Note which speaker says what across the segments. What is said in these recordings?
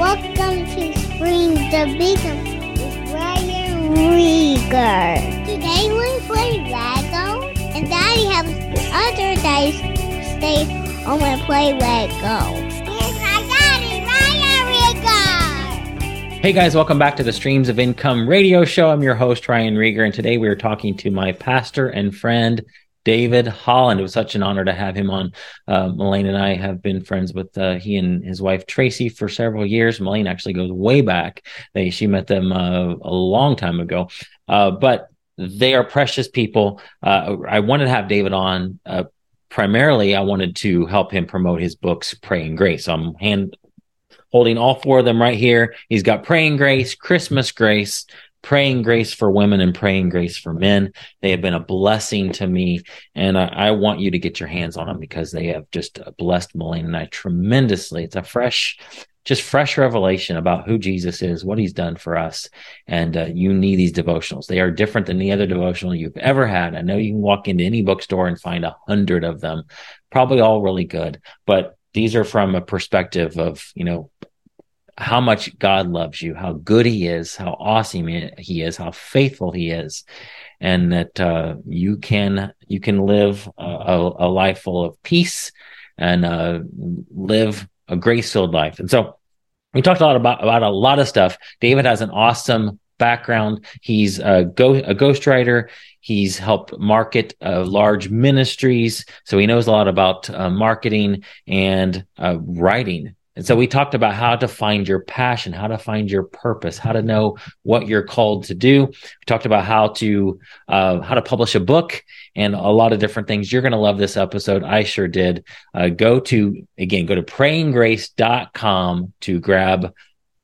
Speaker 1: Welcome to Spring the Beacon with Ryan Rieger. Today we play Lego, and Daddy has other days stay home and play Lego. My daddy, Ryan.
Speaker 2: Hey guys, welcome back to the Streams of Income radio show. I'm your host, Ryan Rieger, and today we are talking to my pastor and friend, David Holland. It was such an honor to have him on. Uh, Melaine and I have been friends with uh, he and his wife Tracy for several years. Melaine actually goes way back. They she met them uh, a long time ago, uh, but they are precious people. Uh, I wanted to have David on. Uh, primarily, I wanted to help him promote his books, Praying Grace. I'm hand holding all four of them right here. He's got Praying Grace, Christmas Grace, praying grace for women and praying grace for men. They have been a blessing to me, and I, I want you to get your hands on them because they have just blessed Melaine and I tremendously. It's a fresh, just fresh revelation about who Jesus is, what he's done for us. And uh, you need these devotionals. They are different than any other devotional you've ever had. I know you can walk into any bookstore and find a hundred of them, probably all really good, but these are from a perspective of, you know, how much God loves you, how good He is, how awesome He is, how faithful He is, and that uh, you can you can live a, a, life full of peace and uh, live a grace filled life. And so we talked a lot about about a lot of stuff. David has an awesome background. He's a, go, a ghostwriter. He's helped market uh, large ministries, so he knows a lot about uh, marketing and uh, writing and so we talked about how to find your passion, how to find your purpose, how to know what you're called to do. We talked about how to uh, how to publish a book and a lot of different things. You're going to love this episode. I sure did. Uh, go to again, go to prayinggrace.com to grab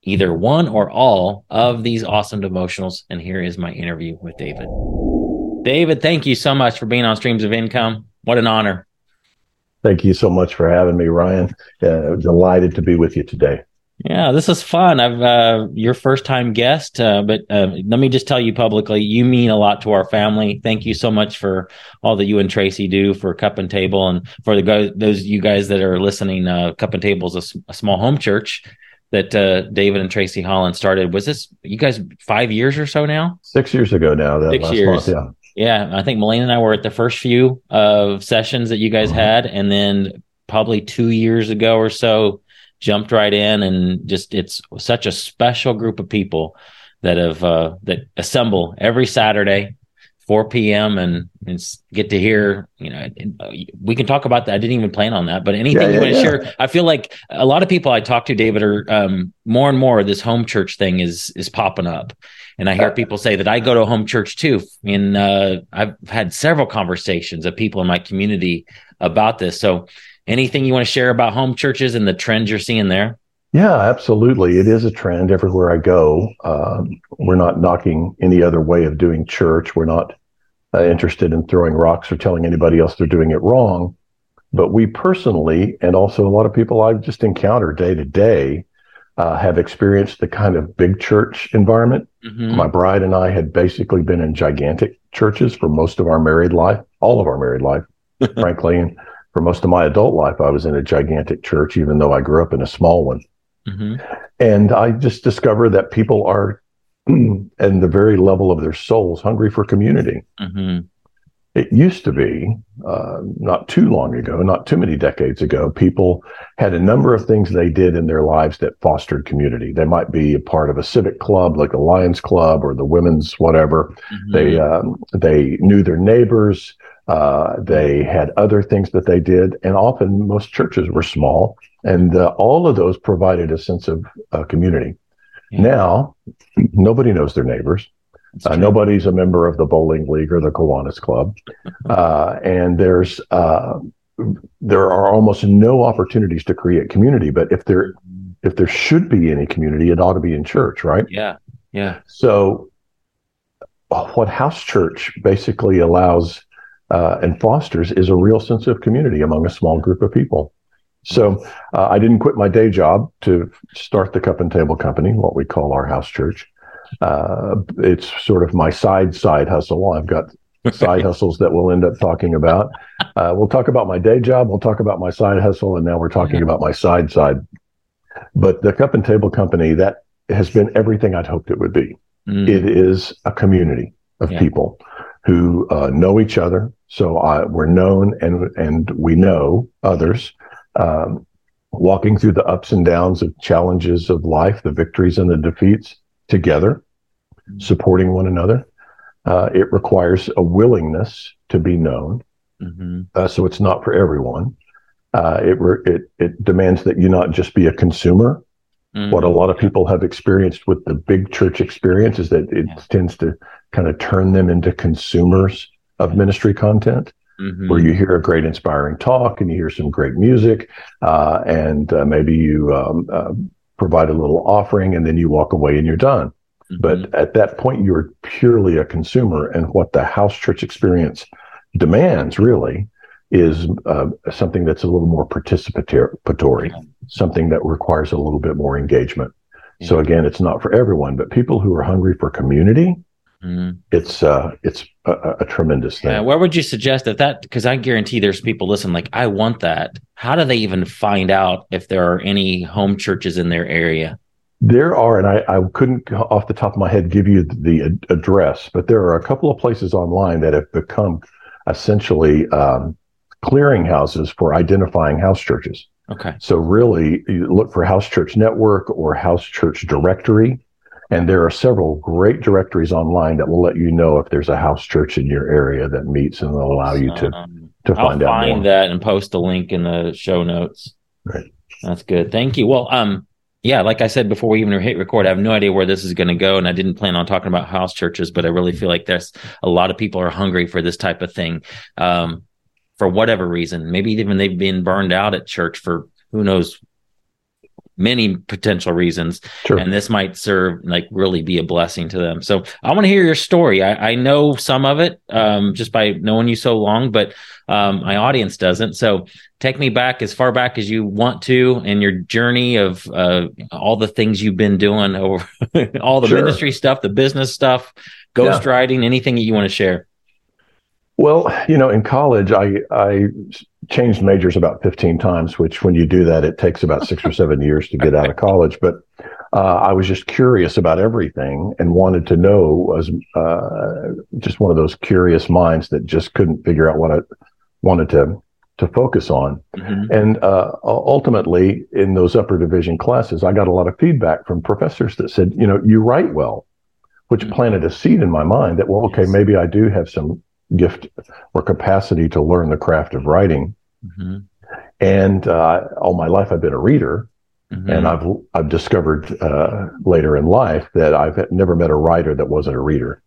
Speaker 2: either one or all of these awesome devotionals. And here is my interview with David. David, thank you so much for being on Streams of Income. What an honor.
Speaker 3: Thank you so much for having me, Ryan. Uh, delighted to be with you today.
Speaker 2: Yeah, this is fun. I've uh, your first time guest, uh, but uh, let me just tell you publicly, you mean a lot to our family. Thank you so much for all that you and Tracy do for Cup and Table, and for the guys, those you guys that are listening. Uh, Cup and Table is a, a small home church that uh, David and Tracy Holland started. Was this you guys five years or so now?
Speaker 3: Six years ago now. That
Speaker 2: Six years. Month, yeah. Yeah, I think Melaine and I were at the first few of sessions that you guys uh-huh. had, and then probably two years ago or so, jumped right in, and just it's such a special group of people that have uh, that assemble every Saturday, 4 p.m. and, and get to hear. You know, uh, we can talk about that. I didn't even plan on that, but anything yeah, you want to yeah. share? I feel like a lot of people I talk to, David, are um, more and more this home church thing is is popping up and I hear people say that I go to home church too. And uh, I've had several conversations of people in my community about this. So, anything you want to share about home churches and the trends you're seeing there?
Speaker 3: Yeah, absolutely. It is a trend everywhere I go. Um, we're not knocking any other way of doing church. We're not uh, interested in throwing rocks or telling anybody else they're doing it wrong. But we personally, and also a lot of people I've just encountered day to day, uh, have experienced the kind of big church environment. Mm-hmm. My bride and I had basically been in gigantic churches for most of our married life, all of our married life, frankly. And for most of my adult life, I was in a gigantic church, even though I grew up in a small one. Mm-hmm. And I just discovered that people are, in the very level of their souls, hungry for community. Mm-hmm. It used to be, uh, not too long ago, not too many decades ago, people had a number of things they did in their lives that fostered community. They might be a part of a civic club, like the Lions Club or the women's whatever. Mm-hmm. They um, they knew their neighbors. Uh, they had other things that they did, and often most churches were small, and uh, all of those provided a sense of uh, community. Yeah. Now, nobody knows their neighbors. Uh, nobody's a member of the bowling league or the Kiwanis Club, uh, and there's uh, there are almost no opportunities to create community. But if there if there should be any community, it ought to be in church, right?
Speaker 2: Yeah, yeah.
Speaker 3: So, what house church basically allows uh, and fosters is a real sense of community among a small group of people. So uh, I didn't quit my day job to start the Cup and Table Company, what we call our house church uh, it's sort of my side side hustle. I've got side hustles that we'll end up talking about. Uh, we'll talk about my day job. We'll talk about my side hustle, and now we're talking about my side side. But the Cup and Table Company, that has been everything I'd hoped it would be.
Speaker 2: Mm.
Speaker 3: It is a community of
Speaker 2: Yeah.
Speaker 3: people who uh, know each other. So uh, we're known and and we know others. Um, walking through the ups and downs of challenges of life, the victories and the defeats together, supporting one another. Uh, it requires a willingness to be known.
Speaker 2: Mhm.
Speaker 3: Uh, so it's not for everyone. Uh, it, re- it it demands that you not just be a consumer.
Speaker 2: Mm.
Speaker 3: What a lot of people have experienced with the big church experience is that it
Speaker 2: Yeah.
Speaker 3: tends to kind of turn them into consumers of ministry content,
Speaker 2: Mhm.
Speaker 3: where you hear a great inspiring talk and you hear some great music, uh, and uh, maybe you um, uh, provide a little offering, and then you walk away and you're done.
Speaker 2: Mhm.
Speaker 3: But at that point, you're purely a consumer. And what the house church experience demands really is uh, something that's a little more participatory, something that requires a little bit more engagement. So again, it's not for everyone, but people who are hungry for community,
Speaker 2: Mhm.
Speaker 3: it's uh, it's a, a- a tremendous thing.
Speaker 2: Yeah, where would you suggest that that? Because I guarantee there's people listen like I want that. How do they even find out if there are any home churches in their area?
Speaker 3: There are, and I, I couldn't off the top of my head give you the address, but there are a couple of places online that have become essentially um, clearinghouses for identifying house churches.
Speaker 2: Okay.
Speaker 3: So really, you look for House Church Network or House Church Directory, and there are several great directories online that will let you know if there's a house church in your area that meets and will allow you to
Speaker 2: Um,
Speaker 3: to
Speaker 2: I'll
Speaker 3: find out
Speaker 2: find
Speaker 3: more.
Speaker 2: that and post a link in the show notes.
Speaker 3: Right.
Speaker 2: That's good. Thank you. Well, um, yeah, like I said before we even hit record, I have no idea where this is going to go, and I didn't plan on talking about house churches, but I really feel like there's a lot of people are hungry for this type of thing, um, for whatever reason. Maybe even they've been burned out at church for who knows many potential reasons
Speaker 3: Sure.
Speaker 2: and this might serve like really be a blessing to them so i want to hear your story i, I know some of it um, just by knowing you so long but um, my audience doesn't so take me back as far back as you want to in your journey of uh, all the things you've been doing over all the
Speaker 3: Sure.
Speaker 2: ministry stuff the business stuff ghostwriting anything that you want to share
Speaker 3: Well, you know, in college, I I changed majors about 15 times, which when you do that, it takes about six or seven years to get out of college. But uh, I was just curious about everything and wanted to know was uh, just one of those curious minds that just couldn't figure out what I wanted to to focus on.
Speaker 2: Mhm.
Speaker 3: And uh, ultimately, in those upper division classes, I got a lot of feedback from professors that said, you know, you write well, which
Speaker 2: Mhm.
Speaker 3: planted a seed in my mind that, well, okay, maybe I do have some gift or capacity to learn the craft of writing.
Speaker 2: Mhm.
Speaker 3: And uh, all my life, I've been a reader,
Speaker 2: Mhm.
Speaker 3: and I've I've discovered uh, later in life that I've never met a writer that wasn't a reader.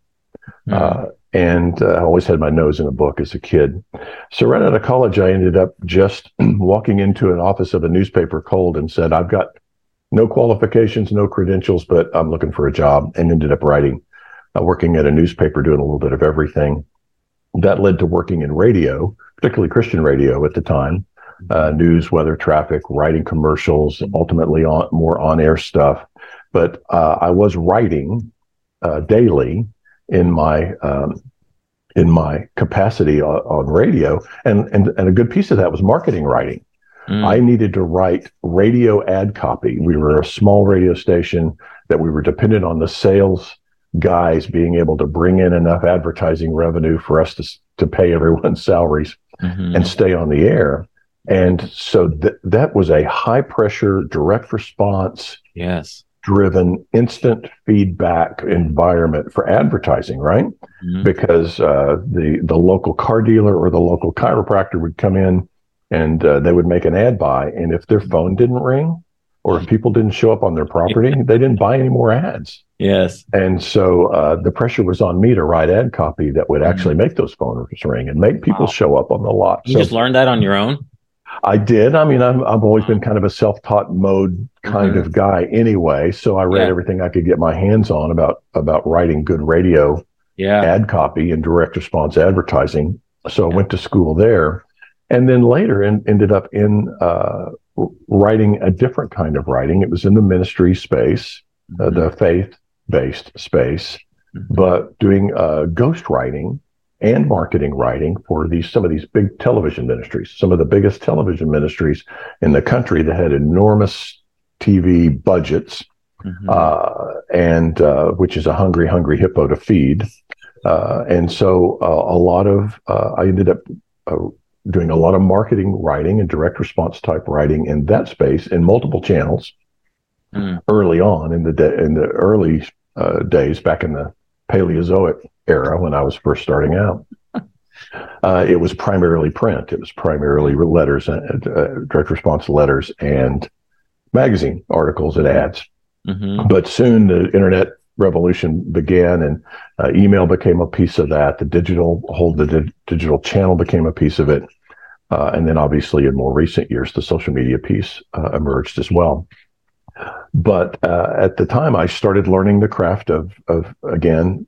Speaker 2: Mhm.
Speaker 3: Uh, and uh, I always had my nose in a book as a kid. So right out of college, I ended up just walking into an office of a newspaper cold and said, "I've got no qualifications, no credentials, but I'm looking for a job." And ended up writing, uh, working at a newspaper, doing a little bit of everything. That led to working in radio, particularly Christian radio at the time, uh, news, weather, traffic, writing commercials, ultimately on more on-air stuff. But uh, I was writing uh, daily in my um, in my capacity on, on radio, and, and and a good piece of that was marketing writing.
Speaker 2: Mm.
Speaker 3: I needed to write radio ad copy. We were a small radio station that we were dependent on the sales guys being able to bring in enough advertising revenue for us to to pay everyone's salaries
Speaker 2: Mhm.
Speaker 3: and stay on the air. And so th- that was a high pressure, direct response
Speaker 2: yes
Speaker 3: driven, instant feedback environment for advertising, right?
Speaker 2: Mhm.
Speaker 3: Because uh, the the local car dealer or the local chiropractor would come in and uh, they would make an ad buy, and if their phone didn't ring or if people didn't show up on their property, they didn't buy any more ads.
Speaker 2: yes
Speaker 3: And so uh, the pressure was on me to write ad copy that would actually make those phones ring and make people
Speaker 2: Wow.
Speaker 3: show up on the lot.
Speaker 2: you
Speaker 3: So
Speaker 2: just learned that on your own
Speaker 3: I did. I mean, I'm, I've always been kind of a self-taught mode kind
Speaker 2: Mhm.
Speaker 3: of guy anyway. So I read
Speaker 2: Yeah.
Speaker 3: everything I could get my hands on about about writing good radio
Speaker 2: yeah
Speaker 3: ad copy and direct response advertising. So I went to school there, and then later in, ended up in uh, writing a different kind of writing. It was in the ministry space, uh,
Speaker 2: Mhm.
Speaker 3: the faith-based space,
Speaker 2: Mhm.
Speaker 3: but doing uh, ghost writing and marketing writing for these some of these big television ministries, some of the biggest television ministries in the country that had enormous TV budgets,
Speaker 2: Mhm.
Speaker 3: uh, and uh, which is a hungry, hungry hippo to feed. Uh, and so uh, a lot of uh, I ended up uh, doing a lot of marketing writing and direct response type writing in that space in multiple channels
Speaker 2: Mm.
Speaker 3: early on in the da- in the early uh, days back in the Paleozoic era when I was first starting out. Uh, it was primarily print. It was primarily letters, and uh, direct response letters, and magazine articles and ads.
Speaker 2: Mhm.
Speaker 3: But soon the internet revolution began, and uh, email became a piece of that. The digital whole the di- digital channel became a piece of it, uh, and then obviously in more recent years, the social media piece uh, emerged as well. But uh, at the time, I started learning the craft of of again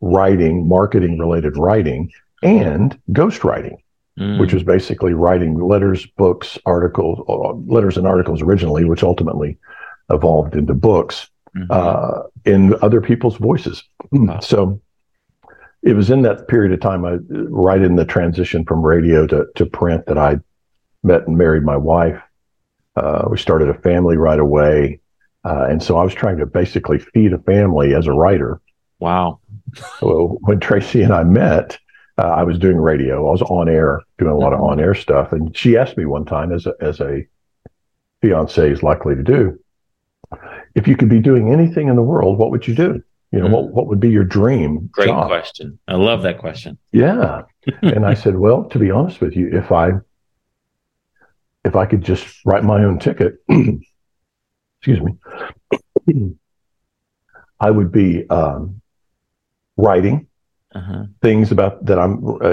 Speaker 3: writing, marketing related writing, and ghostwriting
Speaker 2: Mm.
Speaker 3: which was basically writing letters, books, articles, uh, letters and articles originally, which ultimately evolved into books
Speaker 2: Mhm.
Speaker 3: uh, in other people's voices.
Speaker 2: Wow.
Speaker 3: So it was in that period of time, I, right in the transition from radio to, to print, that I met and married my wife. Uh, we started a family right away. Uh, and so I was trying to basically feed a family as a writer.
Speaker 2: wow.
Speaker 3: Well, when Tracy and I met, uh, I was doing radio. I was on air, doing a lot of
Speaker 2: Mhm.
Speaker 3: on air stuff. And she asked me one time, as a, as a fiance is likely to do, if you could be doing anything in the world, what would you do? You know,
Speaker 2: Mhm.
Speaker 3: what, what would be your dream
Speaker 2: Great
Speaker 3: job?
Speaker 2: question. I love that question.
Speaker 3: Yeah. and I said, well, to be honest with you, if I, if I could just write my own ticket, excuse me, I would be um, writing
Speaker 2: Uh-huh.
Speaker 3: things about that I'm uh,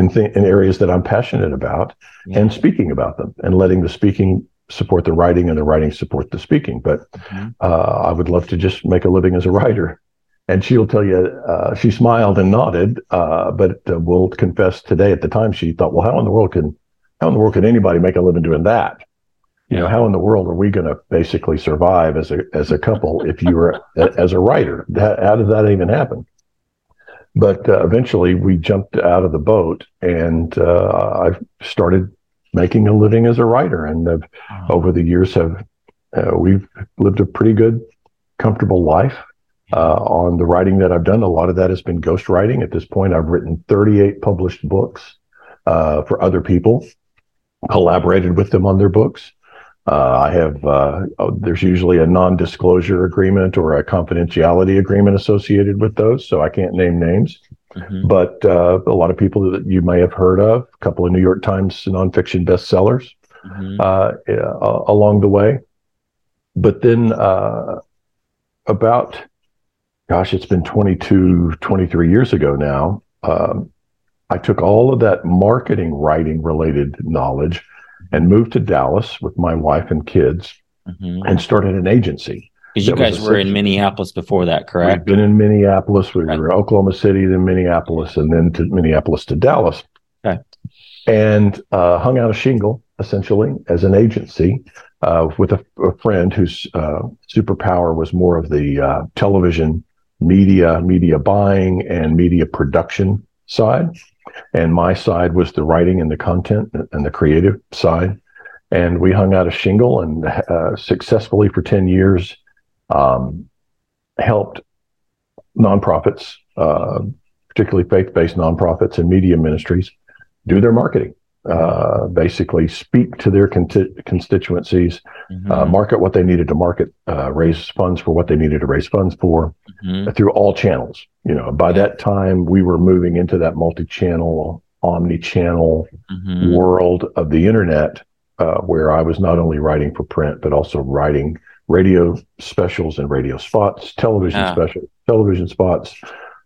Speaker 3: in th- in areas that I'm passionate about
Speaker 2: Yeah.
Speaker 3: and speaking about them and letting the speaking support the writing and the writing support the speaking. But
Speaker 2: Mhm.
Speaker 3: uh, I would love to just make a living as a writer. And she'll tell you, uh, she smiled and nodded, uh, but uh, will confess today at the time she thought, well, how in the world can, how in the world can anybody make a living doing that? You know, how in the world are we going to basically survive as a, as a couple if you were a, as a writer? How, how did that even happen? But uh, eventually we jumped out of the boat and uh, I started making a living as a writer. And
Speaker 2: Wow.
Speaker 3: over the years have uh, we've lived a pretty good, comfortable life uh, on the writing that I've done. A lot of that has been ghost writing. At this point, I've written 38 published books uh, for other people, collaborated with them on their books. Uh, I have uh, oh, there's usually a non-disclosure agreement or a confidentiality agreement associated with those, so I can't name names
Speaker 2: Mhm.
Speaker 3: but uh, a lot of people that you may have heard of, a couple of New York Times nonfiction bestsellers
Speaker 2: Mhm.
Speaker 3: uh, uh, along the way. But then uh, about, gosh, it's been 22, 23 years ago now, um, I took all of that marketing writing related knowledge and moved to Dallas with my wife and kids
Speaker 2: Mhm.
Speaker 3: and started an agency.
Speaker 2: Because you guys were in Minneapolis before that, correct?
Speaker 3: We've been in Minneapolis. We
Speaker 2: Right.
Speaker 3: were in Oklahoma City, then Minneapolis, and then to Minneapolis to Dallas.
Speaker 2: Okay.
Speaker 3: And uh, hung out a shingle essentially as an agency uh, with a, a friend whose uh, superpower was more of the uh, television media, media buying, and media production side. And my side was the writing and the content and the creative side. And we hung out a shingle and uh, successfully for 10 years um, helped nonprofits, uh, particularly faith-based nonprofits and media ministries, do their marketing. Uh, basically, speak to their conti- constituencies,
Speaker 2: Mhm.
Speaker 3: uh, market what they needed to market, uh, raise funds for what they needed to raise funds for
Speaker 2: Mhm.
Speaker 3: through all channels. You know, by that time, we were moving into that multi-channel, omni-channel
Speaker 2: Mhm.
Speaker 3: world of the internet, uh, where I was not only writing for print but also writing radio specials and radio spots, television
Speaker 2: Yeah.
Speaker 3: specials, television spots,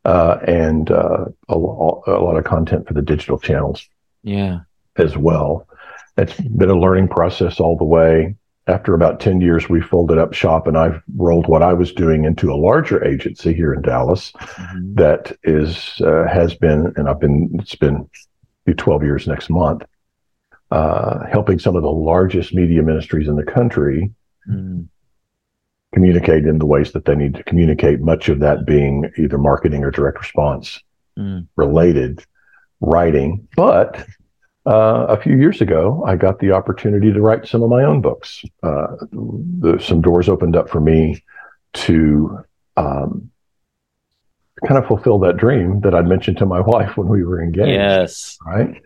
Speaker 3: uh, and uh, a, a lot of content for the digital channels
Speaker 2: Yeah.
Speaker 3: as well. It's been a learning process all the way. After about 10 years, we folded up shop and I've rolled what I was doing into a larger agency here in Dallas
Speaker 2: Mhm.
Speaker 3: that is, uh, has been, and I've been, it's been be 12 years next month, uh, helping some of the largest media ministries in the country
Speaker 2: Mhm.
Speaker 3: Communicate in the ways that they need to communicate, much of that being either marketing or direct response
Speaker 2: Mhm.
Speaker 3: related writing, but uh, a few years ago, I got the opportunity to write some of my own books. Uh, the, some doors opened up for me to um, kind of fulfill that dream that I'd mentioned to my wife when we were engaged.
Speaker 2: Yes.
Speaker 3: Right.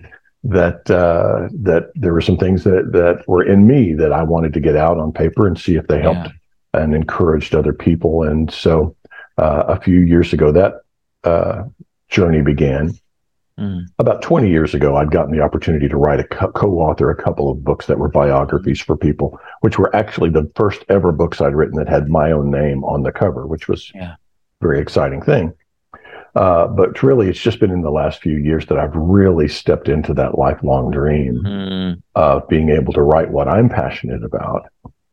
Speaker 3: That uh, that there were some things that that were in me that I wanted to get out on paper and see if they helped yeah. And encouraged other people. And so, uh, a few years ago, that uh, journey began. Mm. About 20 years ago, I'd gotten the opportunity to write a co author a couple of books that were biographies for people, which were actually the first ever books I'd written that had my own name on the cover, which was yeah. a very exciting thing. Uh, but really, it's just been in the last few years that I've really stepped into that lifelong dream mm. of being able to write what I'm passionate about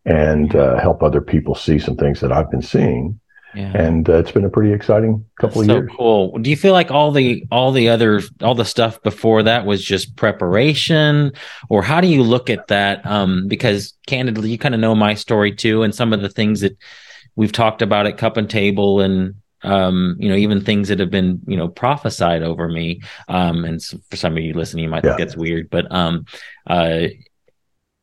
Speaker 3: and uh, help other people see some things that I've been seeing yeah. And uh, it's been a pretty exciting couple That's of so years.
Speaker 2: Cool. Do you feel like all the all the other all the stuff before that was just preparation, or how do you look at that? Um, because candidly, you kind of know my story too, and some of the things that we've talked about at Cup and Table, and um, you know, even things that have been you know prophesied over me. Um, and for some of you listening, you might yeah. think that's weird, but um, uh,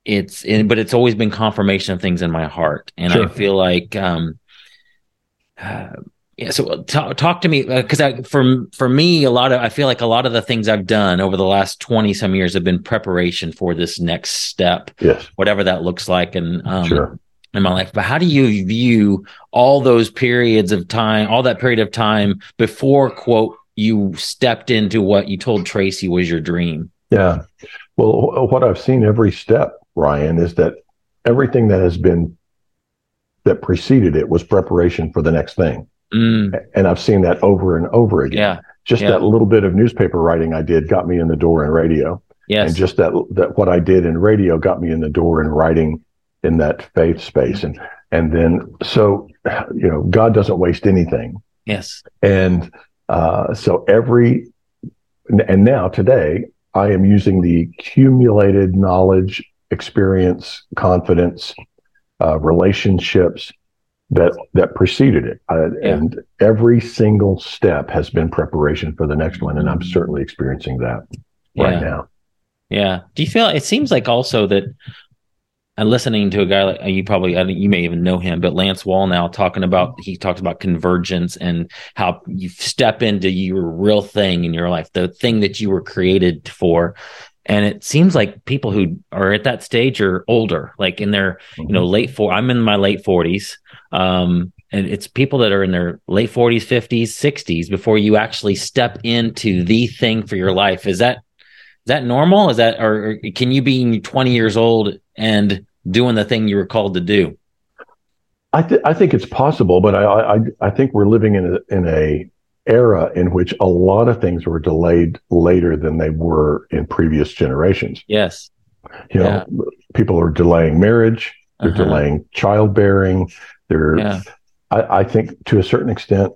Speaker 2: it's but it's always been confirmation of things in my heart, and sure. I feel like um uh, yeah so talk, talk to me because uh, for for me a lot of i feel like a lot of the things i've done over the last 20 some years have been preparation for this next step
Speaker 3: yes.
Speaker 2: whatever that looks like. And um, sure. in my life. But how do you view all those periods of time all that period of time before quote you stepped into what you told tracy was your dream?
Speaker 3: Yeah. Well what i've seen every step ryan is that everything that has been that preceded it was preparation for the next thing. Mm. And I've seen that over and over again.
Speaker 2: Yeah.
Speaker 3: Just
Speaker 2: yeah.
Speaker 3: that little bit of newspaper writing I did got me in the door in radio.
Speaker 2: Yes.
Speaker 3: And just that that what I did in radio got me in the door in writing in that faith space. And and then so you know, God doesn't waste anything.
Speaker 2: Yes.
Speaker 3: And uh, so every and now today I am using the accumulated knowledge, experience, confidence, uh, relationships that that preceded it, uh, yeah. and every single step has been preparation for the next one, and I'm certainly experiencing that yeah. right now.
Speaker 2: Yeah. Do you feel it seems like also that and listening to a guy like you probably you may even know him, but Lance Wallnau talking about he talks about convergence and how you step into your real thing in your life, the thing that you were created for. And it seems like people who are at that stage are older, like in their, mm-hmm. you know, mm-hmm. late four. I'm in my late forties. Um, and it's people that are in their late 40s, 50s, 60s before you actually step into the thing for your life. Is that is that normal? Is that or, or can you be 20 years old and doing the thing you were called to do?
Speaker 3: I, th- I think it's possible, but I, I I think we're living in a in a era in which a lot of things were delayed later than they were in previous generations.
Speaker 2: Yes.
Speaker 3: You know, people are delaying marriage, they're uh-huh. delaying childbearing. They're, yeah. I, I think to a certain extent,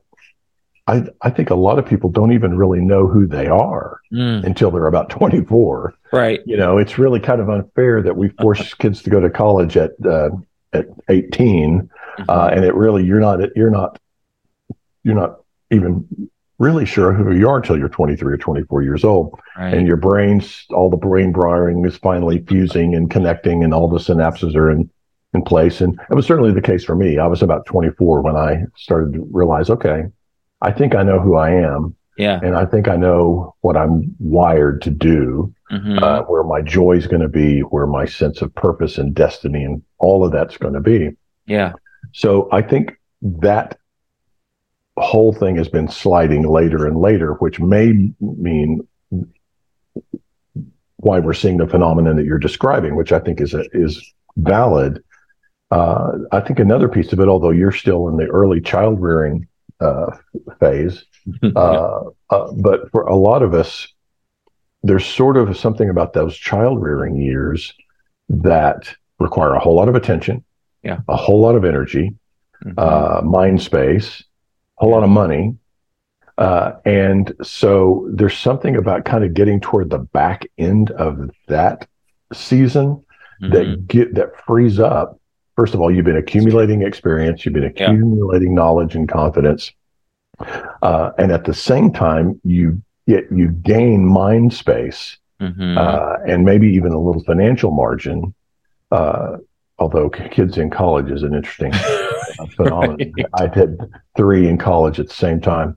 Speaker 3: I, I think a lot of people don't even really know who they are mm. until they're about 24.
Speaker 2: Right.
Speaker 3: You know, it's really kind of unfair that we force uh-huh. kids to go to college at, uh, at 18. Mm-hmm. Uh, and it really, you're not, you're not, you're not even really sure who you are until you're 23 or 24 years old. Right. And your brain's, all the brain wiring is finally fusing and connecting, and all the synapses are in, in place. And it was certainly the case for me. I was about 24 when I started to realize, okay, I think I know who I am.
Speaker 2: Yeah.
Speaker 3: And I think I know what I'm wired to do, mm-hmm. uh, where my joy is going to be, where my sense of purpose and destiny and all of that's going to be.
Speaker 2: Yeah.
Speaker 3: So I think that whole thing has been sliding later and later, which may mean why we're seeing the phenomenon that you're describing, which I think is a, is valid. Uh, I think another piece of it, although you're still in the early child rearing uh, phase, uh, uh, but for a lot of us, there's sort of something about those child rearing years that require a whole lot of attention,
Speaker 2: yeah,
Speaker 3: a whole lot of energy, mm-hmm. Uh, mind space, a lot of money. Uh, and so there's something about kind of getting toward the back end of that season mm-hmm. that get that frees up. First of all, you've been accumulating experience, you've been accumulating yeah. knowledge and confidence, uh, and at the same time, you get you gain mind space
Speaker 2: Mhm.
Speaker 3: uh, and maybe even a little financial margin. Uh, although kids in college is an interesting phenomenon.
Speaker 2: Right.
Speaker 3: I did three in college at the same time.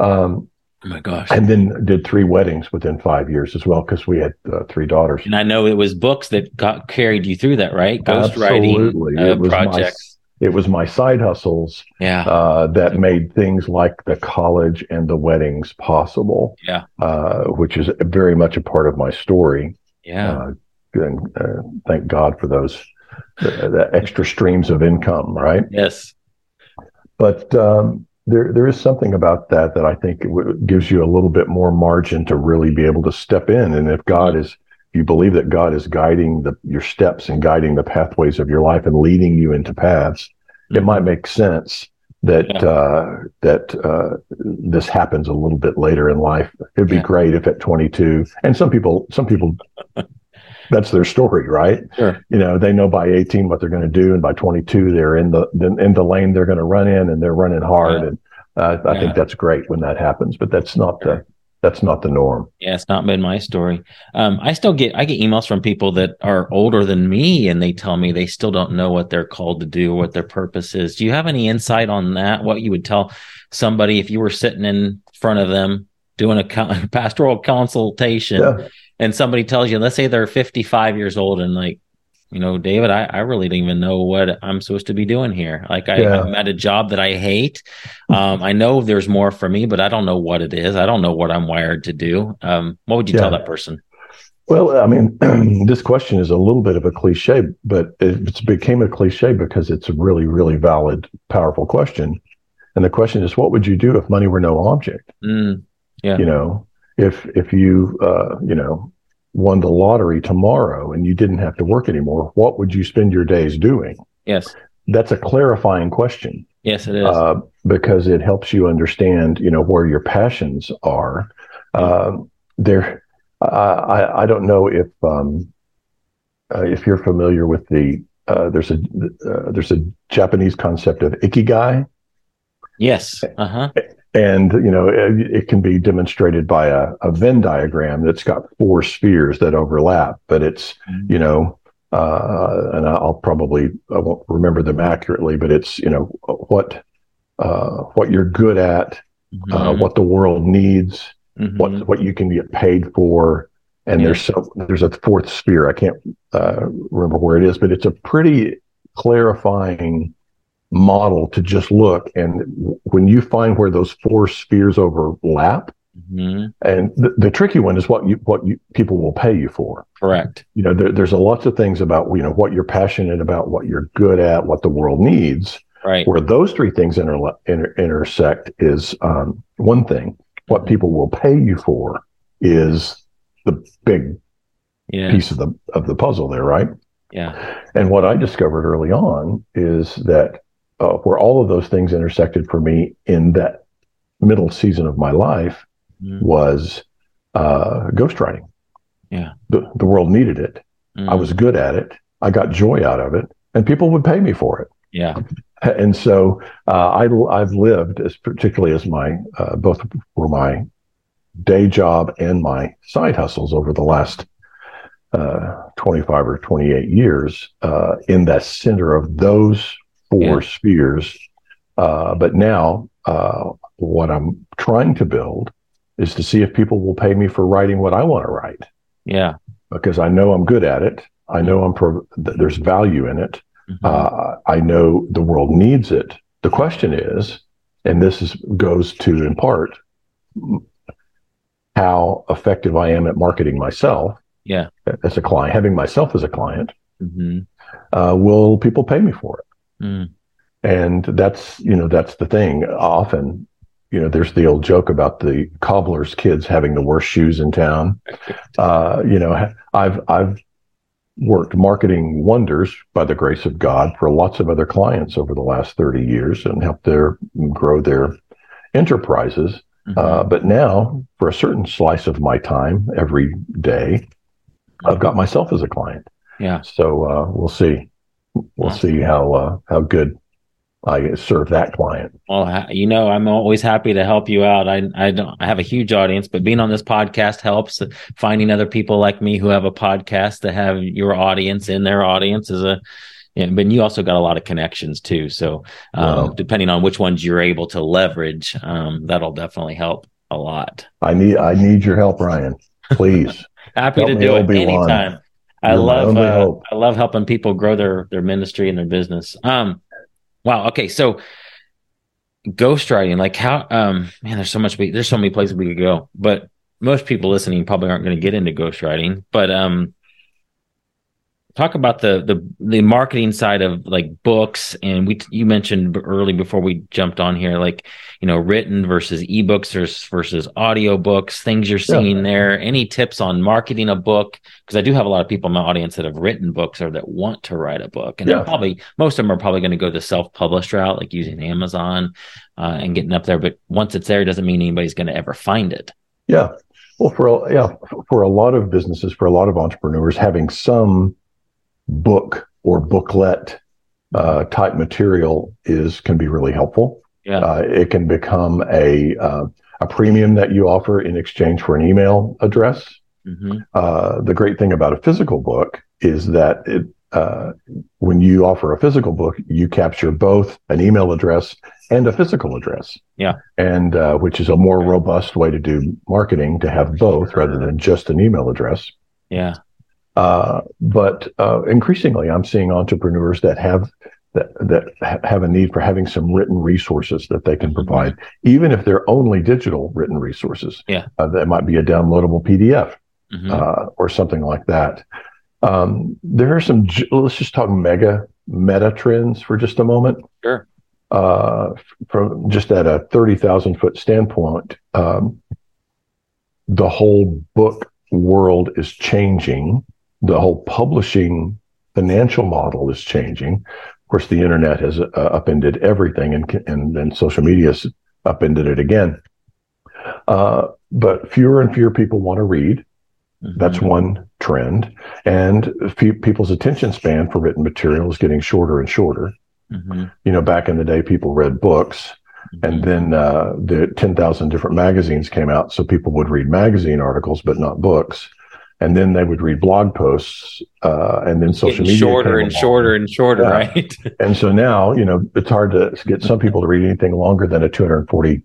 Speaker 3: Um,
Speaker 2: oh my gosh.
Speaker 3: and then did three weddings within five years as well because we had uh, three daughters.
Speaker 2: And I know it was books that got carried you through that, right? Ghostwriting
Speaker 3: Absolutely.
Speaker 2: uh,
Speaker 3: It was my-
Speaker 2: projects.
Speaker 3: It was my side hustles
Speaker 2: yeah.
Speaker 3: uh, that made things like the college and the weddings possible.
Speaker 2: Yeah.
Speaker 3: uh, which is very much a part of my story.
Speaker 2: yeah.
Speaker 3: Uh, and uh, thank God for those the, the extra streams of income, right?
Speaker 2: yes.
Speaker 3: But um, there there is something about that that I think w- gives you a little bit more margin to really be able to step in. And if God is, if you believe that God is guiding the your steps and guiding the pathways of your life and leading you into paths, it
Speaker 2: Mhm.
Speaker 3: might make sense that
Speaker 2: Yeah.
Speaker 3: uh, that uh, this happens a little bit later in life. It'd be
Speaker 2: Yeah.
Speaker 3: great if at 22, and some people some people. That's their story, right?
Speaker 2: Sure.
Speaker 3: you know they know by 18 what they're going to do and by 22 they're in the, in the lane they're going to run in and they're running hard
Speaker 2: Yeah.
Speaker 3: and uh, i
Speaker 2: Yeah.
Speaker 3: think that's great when that happens but that's not the that's not the norm
Speaker 2: Yeah, it's not been my story. Um, I still get I get emails from people that are older than me, and they tell me they still don't know what they're called to do, what their purpose is. Do you have any insight on that? What you would tell somebody if you were sitting in front of them doing a co- pastoral consultation,
Speaker 3: yeah
Speaker 2: and somebody tells you, let's say they're 55 years old, and like, you know, David, I, I really don't even know what I'm supposed to be doing here. Like, I,
Speaker 3: Yeah.
Speaker 2: I'm at a job that I hate. Um, I know there's more for me, but I don't know what it is. I don't know what I'm wired to do. Um, what would you tell that person?
Speaker 3: well i mean this question is a little bit of a cliche but it became a cliche because it's a really really valid powerful question and the question is what would you do if money were no object
Speaker 2: Mm, Yeah.
Speaker 3: you know if if you uh you know won the lottery tomorrow and you didn't have to work anymore what would you spend your days doing
Speaker 2: yes.
Speaker 3: that's a clarifying question
Speaker 2: Yes, it is.
Speaker 3: uh, because it helps you understand, you know, where your passions are. Um, there, I, I, I don't know if um, uh, if you're familiar with the uh, there's a uh, there's a Japanese concept of ikigai,
Speaker 2: yes. Uh huh.
Speaker 3: And you know it, it can be demonstrated by a, a Venn diagram that's got four spheres that overlap, but it's you know. Uh, and I'll probably I won't remember them accurately, but it's you know what uh, what you're good at, uh,
Speaker 2: Mhm.
Speaker 3: what the world needs,
Speaker 2: Mhm.
Speaker 3: what what you can get paid for, and
Speaker 2: Yeah.
Speaker 3: there's so there's a fourth sphere. I can't uh, remember where it is, but it's a pretty clarifying model to just look. And when you find where those four spheres overlap,
Speaker 2: Mhm.
Speaker 3: and the, the tricky one is what you what you people will pay you for.
Speaker 2: Correct.
Speaker 3: You know, there, there's a lots of things about you know what you're passionate about, what you're good at, what the world needs
Speaker 2: Right.
Speaker 3: where those three things inter- inter- intersect is um, one thing. What people will pay you for is the big
Speaker 2: Yeah.
Speaker 3: piece of the of the puzzle there, right?
Speaker 2: Yeah.
Speaker 3: And what I discovered early on is that uh, where all of those things intersected for me in that middle season of my life
Speaker 2: Mhm.
Speaker 3: was uh, ghostwriting.
Speaker 2: Yeah.
Speaker 3: the the world needed it. I
Speaker 2: Mm.
Speaker 3: was good at it. I got joy out of it, and people would pay me for it.
Speaker 2: Yeah.
Speaker 3: and so uh, I, I've lived as particularly as my uh, both for my day job and my side hustles over the last uh, 25 or 28 years uh, in that center of those four
Speaker 2: Yeah.
Speaker 3: spheres. Uh, but now, uh, what I'm trying to build is to see if people will pay me for writing what I want to write
Speaker 2: Yeah.
Speaker 3: because I know I'm good at it. I know I'm pro- th- there's value in it.
Speaker 2: Mhm.
Speaker 3: Uh, I know the world needs it. The question is, and this is goes to in part how effective I am at marketing myself
Speaker 2: Yeah.
Speaker 3: as a client, having myself as a client.
Speaker 2: Mhm.
Speaker 3: Uh, will people pay me for it?
Speaker 2: Mm.
Speaker 3: And that's you know that's the thing. Often, you know, there's the old joke about the cobbler's kids having the worst shoes in town. Uh, you know, I've I've worked marketing wonders by the grace of God for lots of other clients over the last 30 years and helped their grow their enterprises.
Speaker 2: Mhm.
Speaker 3: Uh, but now, for a certain slice of my time every day, I've got myself as a client.
Speaker 2: yeah.
Speaker 3: So uh, we'll see. We'll see how uh, how good I serve that client.
Speaker 2: Well, you know, I'm always happy to help you out. I I don't I have a huge audience, but being on this podcast helps. Finding other people like me who have a podcast to have your audience in their audience is a yeah, but you also got a lot of connections too. So um, wow. depending on which ones you're able to leverage, um, that'll definitely help a lot.
Speaker 3: I need I need your help, Ryan. Please.
Speaker 2: Happy help to do it anytime. I love uh, I love helping people grow their their ministry and their business. Um, wow. Okay, so ghostwriting, like how um man, there's so much there's so many places we could go, but most people listening probably aren't going to get into ghostwriting. But um, talk about the the the marketing side of like books. And we you mentioned early before we jumped on here like you know written versus ebooks versus versus audio books things you're seeing yeah. there. Any tips on marketing a book? Because i do have a lot of people in my audience that have written books or that want to write a book. And yeah. they're probably most of them are probably going to go the self-published route like using amazon uh, and getting up there. But once it's there doesn't mean anybody's going to ever find it.
Speaker 3: Yeah. Well for yeah for a lot of businesses for a lot of entrepreneurs having some book or booklet uh, type material is can be really helpful.
Speaker 2: Yeah.
Speaker 3: Uh, it can become a uh, a premium that you offer in exchange for an email address. Mm-hmm. Uh, the great thing about a physical book is that it, uh, when you offer a physical book, you capture both an email address and a physical address.
Speaker 2: Yeah,
Speaker 3: and uh, which is a more robust way to do marketing to have both rather than just an email address.
Speaker 2: Yeah.
Speaker 3: Uh, but uh, increasingly, I'm seeing entrepreneurs that have that that have a need for having some written resources that they can mm-hmm. provide, even if they're only digital written resources.
Speaker 2: Yeah,
Speaker 3: uh, that might be a downloadable PDF mm-hmm. Uh, or something like that. Um, there are some. Let's just talk mega meta trends for just a moment.
Speaker 2: Sure.
Speaker 3: Uh, from just at a thirty thousand foot standpoint, um, the whole book world is changing the whole publishing financial model is changing. Of course, the internet has uh, upended everything, and and, and social media has upended it again. Uh, but fewer and fewer people want to read. Mm-hmm. That's one trend, and people's attention span for written material is getting shorter and shorter. Mm-hmm. You know, back in the day, people read books, mm-hmm. and then uh, the ten thousand different magazines came out, so people would read magazine articles but not books and then they would read blog posts, uh, and then social media
Speaker 2: shorter and shorter and shorter, yeah. right?
Speaker 3: and so now, you know, it's hard to get some people to read anything longer than a 240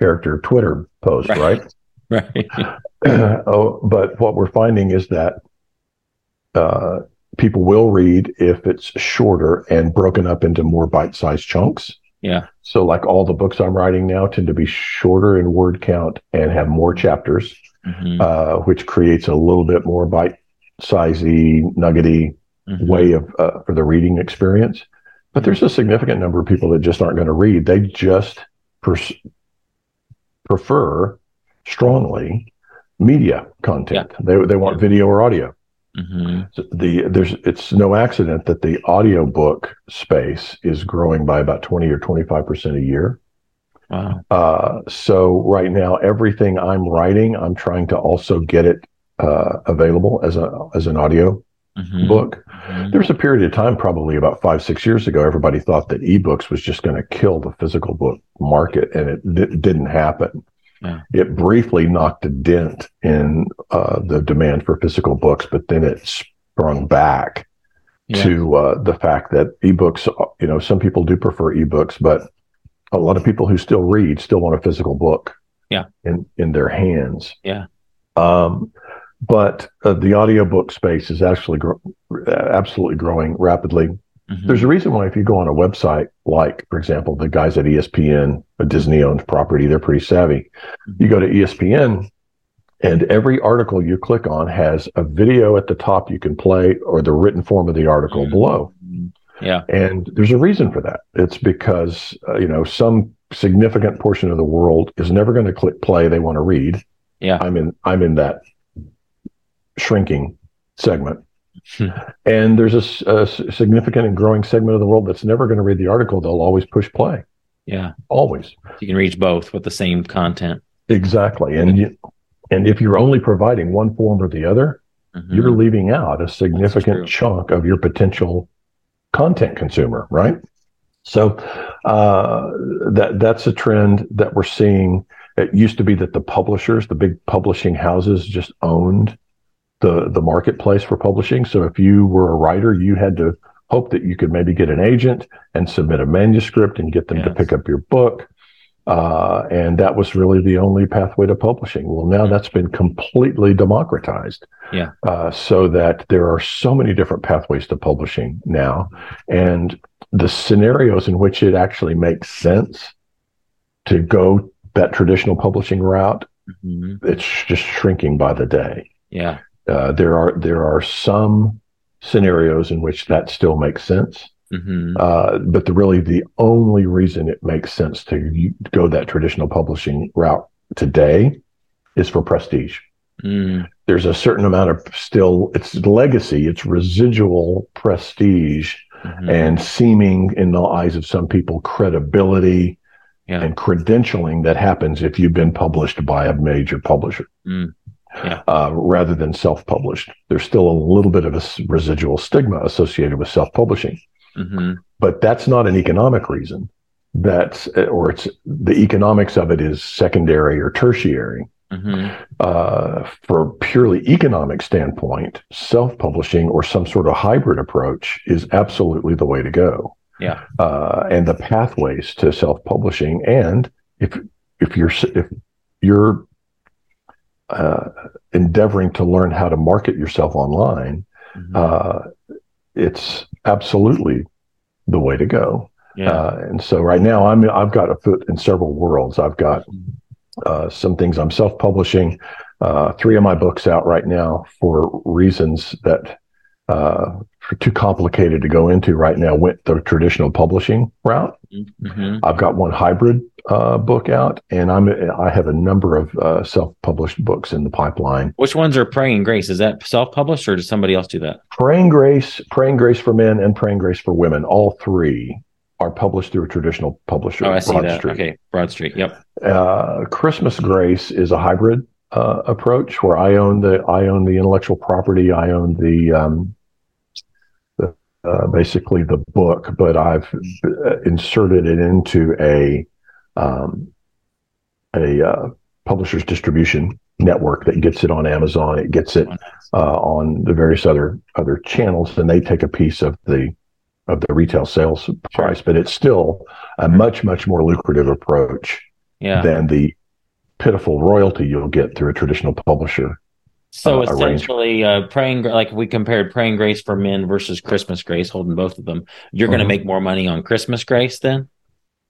Speaker 3: character Twitter post, right?
Speaker 2: Right. right.
Speaker 3: oh, but what we're finding is that uh, people will read if it's shorter and broken up into more bite-sized chunks.
Speaker 2: Yeah.
Speaker 3: So, like all the books I'm writing now tend to be shorter in word count and have more chapters mm-hmm. uh, which creates a little bit more bite sizey, nuggety mm-hmm. way of uh, for the reading experience. But there's a significant number of people that just aren't going to read. They just pers- prefer strongly media content. Yeah. They they want video or audio. Mm-hmm. So the there's it's no accident that the audiobook space is growing by about 20 or 25 percent a year.
Speaker 2: Wow.
Speaker 3: Uh, so right now, everything I'm writing, I'm trying to also get it uh, available as a as an audio mm-hmm. book. Mm-hmm. There was a period of time, probably about five six years ago, everybody thought that ebooks was just going to kill the physical book market, and it d- didn't happen. Yeah. It briefly knocked a dent in uh, the demand for physical books, but then it sprung back yeah. to uh, the fact that ebooks. You know, some people do prefer ebooks, but a lot of people who still read still want a physical book
Speaker 2: yeah
Speaker 3: in in their hands
Speaker 2: yeah
Speaker 3: um, but uh, the audiobook space is actually gro- absolutely growing rapidly mm-hmm. there's a reason why if you go on a website like for example the guys at espn a disney owned property they're pretty savvy mm-hmm. you go to espn and every article you click on has a video at the top you can play or the written form of the article mm-hmm. below
Speaker 2: yeah.
Speaker 3: And there's a reason for that. It's because, uh, you know, some significant portion of the world is never going to click play. They want to read.
Speaker 2: Yeah.
Speaker 3: I'm in, I'm in that shrinking segment. Hmm. And there's a, a, significant and growing segment of the world that's never going to read the article. They'll always push play.
Speaker 2: Yeah.
Speaker 3: Always.
Speaker 2: You can reach both with the same content.
Speaker 3: Exactly. And you, and if you're only providing one form or the other, mm-hmm. you're leaving out a significant chunk of your potential content consumer, right? So uh, that that's a trend that we're seeing. It used to be that the publishers, the big publishing houses, just owned the the marketplace for publishing. So if you were a writer, you had to hope that you could maybe get an agent and submit a manuscript and get them yes. to pick up your book. Uh, and that was really the only pathway to publishing. Well, now that's been completely democratized.
Speaker 2: Yeah.
Speaker 3: Uh, so that there are so many different pathways to publishing now. And the scenarios in which it actually makes sense to go that traditional publishing route, mm-hmm. it's just shrinking by the day.
Speaker 2: Yeah.
Speaker 3: Uh, there are there are some scenarios in which that still makes sense. Mm-hmm. Uh, but the really the only reason it makes sense to go that traditional publishing route today is for prestige. Mm. There's a certain amount of still it's legacy, it's residual prestige mm-hmm. and seeming in the eyes of some people credibility yeah. and credentialing that happens if you've been published by a major publisher. Mm
Speaker 2: yeah.
Speaker 3: uh, rather than self published. There's still a little bit of a residual stigma associated with self publishing. Mm-hmm. But that's not an economic reason. That's, or it's the economics of it is secondary or tertiary. Mm-hmm. Uh, for purely economic standpoint, self-publishing or some sort of hybrid approach is absolutely the way to go.
Speaker 2: Yeah,
Speaker 3: uh, and the pathways to self-publishing, and if if you're if you're uh, endeavoring to learn how to market yourself online, mm-hmm. It's absolutely the way to go.
Speaker 2: Yeah.
Speaker 3: Uh, and so right now I'm I've got a foot in several worlds. I've got uh, some things I'm self-publishing. Uh, three of my books out right now for reasons that uh, too complicated to go into right now. Went the traditional publishing route. Mm-hmm. I've got one hybrid uh, book out, and I'm I have a number of uh, self-published books in the pipeline.
Speaker 2: Which ones are Praying Grace? Is that self-published, or does somebody else do that?
Speaker 3: Praying Grace, Praying Grace for Men, and Praying Grace for Women. All three are published through a traditional publisher.
Speaker 2: Oh, I see Broad that. Street. Okay, Broad Street. Yep.
Speaker 3: Uh, Christmas Grace is a hybrid uh, approach where I own the I own the intellectual property. I own the um, uh, basically the book, but I've uh, inserted it into a um, a uh, publisher's distribution network that gets it on Amazon. It gets it uh, on the various other other channels, and they take a piece of the of the retail sales price. But it's still a much much more lucrative approach
Speaker 2: yeah.
Speaker 3: than the pitiful royalty you'll get through a traditional publisher.
Speaker 2: So uh, essentially, uh, praying like we compared praying grace for men versus Christmas grace, holding both of them. You're mm-hmm. going to make more money on Christmas grace then.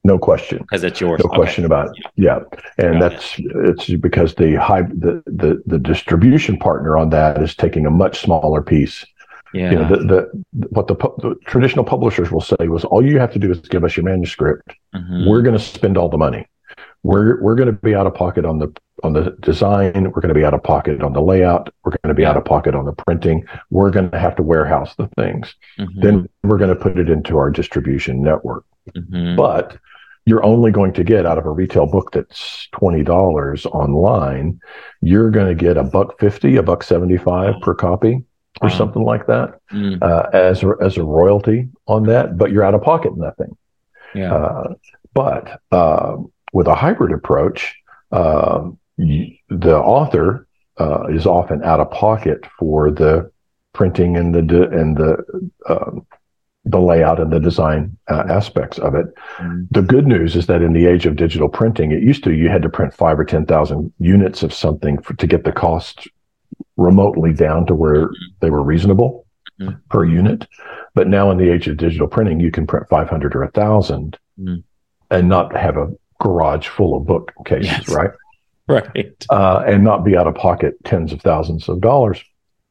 Speaker 3: No question,
Speaker 2: because it's yours.
Speaker 3: No okay. question about it. Yeah, and Got that's it. it's because the high the, the the distribution partner on that is taking a much smaller piece.
Speaker 2: Yeah.
Speaker 3: You know, the, the what the, the, traditional publishers will say was all you have to do is give us your manuscript. Mm-hmm. We're going to spend all the money. We're we're going to be out of pocket on the on the design. We're going to be out of pocket on the layout. We're going to be out of pocket on the printing. We're going to have to warehouse the things. Mm-hmm. Then we're going to put it into our distribution network. Mm-hmm. But you're only going to get out of a retail book that's twenty dollars online, you're going to get a buck fifty, a buck seventy five per copy, or wow. something like that, mm. uh, as a, as a royalty on that. But you're out of pocket nothing.
Speaker 2: Yeah. Uh,
Speaker 3: but uh, with a hybrid approach, uh, the author uh, is often out of pocket for the printing and the and the um, the layout and the design uh, aspects of it. Mm-hmm. The good news is that in the age of digital printing, it used to you had to print five or ten thousand units of something for, to get the cost remotely down to where they were reasonable mm-hmm. per unit. But now in the age of digital printing, you can print 500 or a 1,000 mm-hmm. and not have a garage full of bookcases, yes. right?
Speaker 2: Right.
Speaker 3: Uh, and not be out of pocket tens of thousands of dollars.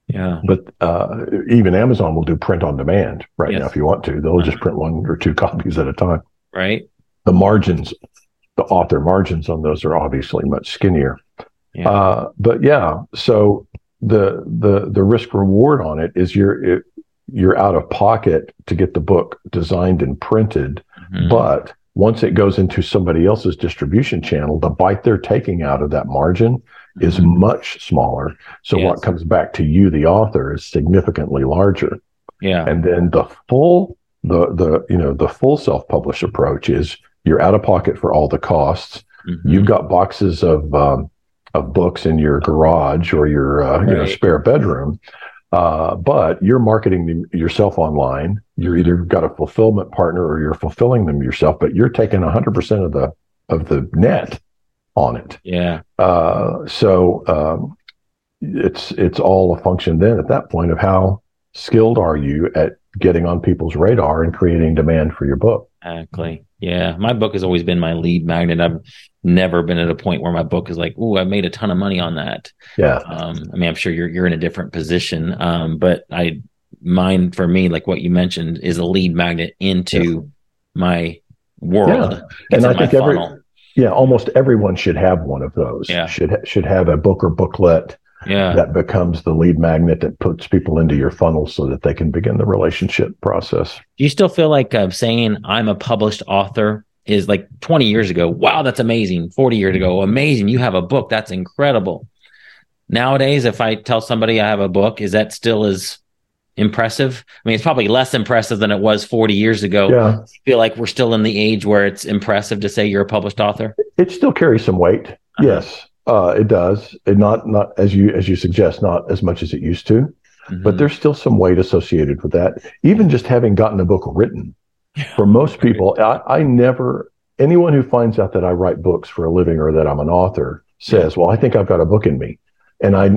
Speaker 2: Yeah.
Speaker 3: But uh, even Amazon will do print on demand right yes. now if you want to. They'll just print one or two copies at a time.
Speaker 2: Right.
Speaker 3: The margins, the author margins on those are obviously much skinnier. Yeah. Uh, but yeah, so the the the risk reward on it is you're it, you're out of pocket to get the book designed and printed, mm-hmm. but once it goes into somebody else's distribution channel, the bite they're taking out of that margin mm-hmm. is much smaller. So yes. what comes back to you, the author, is significantly larger.
Speaker 2: Yeah.
Speaker 3: And then the full the the you know the full self published approach is you're out of pocket for all the costs.
Speaker 2: Mhm.
Speaker 3: You've got boxes of um, of books in your garage or your uh, you know spare bedroom, uh, but you're marketing them yourself online. You're either got a fulfillment partner or you're fulfilling them yourself, but you're taking 100 percent of the of the net on it.
Speaker 2: yeah.
Speaker 3: Uh, so um, it's it's all a function then at that point of how skilled are you at getting on people's radar and creating demand for your book.
Speaker 2: Exactly. Yeah. My book has always been my lead magnet. I've never been at a point where my book is like, "Ooh, I made a ton of money on that."
Speaker 3: Yeah,
Speaker 2: Um, I mean, I'm sure you're you're in a different position, um, but I mine for me, like what you mentioned, is a lead magnet into my world.
Speaker 3: Yeah. And I think every- yeah. Almost everyone should have one of those.
Speaker 2: Yeah.
Speaker 3: should should have a book or booklet
Speaker 2: yeah,
Speaker 3: that becomes the lead magnet that puts people into your funnel so that they can begin the relationship process.
Speaker 2: Do you still feel like uh, saying I'm a published author is like 20 years ago? Wow, that's amazing. 40 years ago, amazing. You have a book. That's incredible. Nowadays, if I tell somebody I have a book, is that still as impressive? I mean, it's probably less impressive than it was 40 years ago.
Speaker 3: Yeah,
Speaker 2: I feel like we're still in the age where it's impressive to say you're a published author.
Speaker 3: it still carries some weight.
Speaker 2: Uh-huh.
Speaker 3: Yes, uh, it does. It not not as you as you suggest, not as much as it used to. but
Speaker 2: Mhm.
Speaker 3: there's still some weight associated with that. Even just having gotten a book written, for most people, I, I never, anyone who finds out that I write books for a living or that I'm an author says, well, I think I've got a book in me. And I,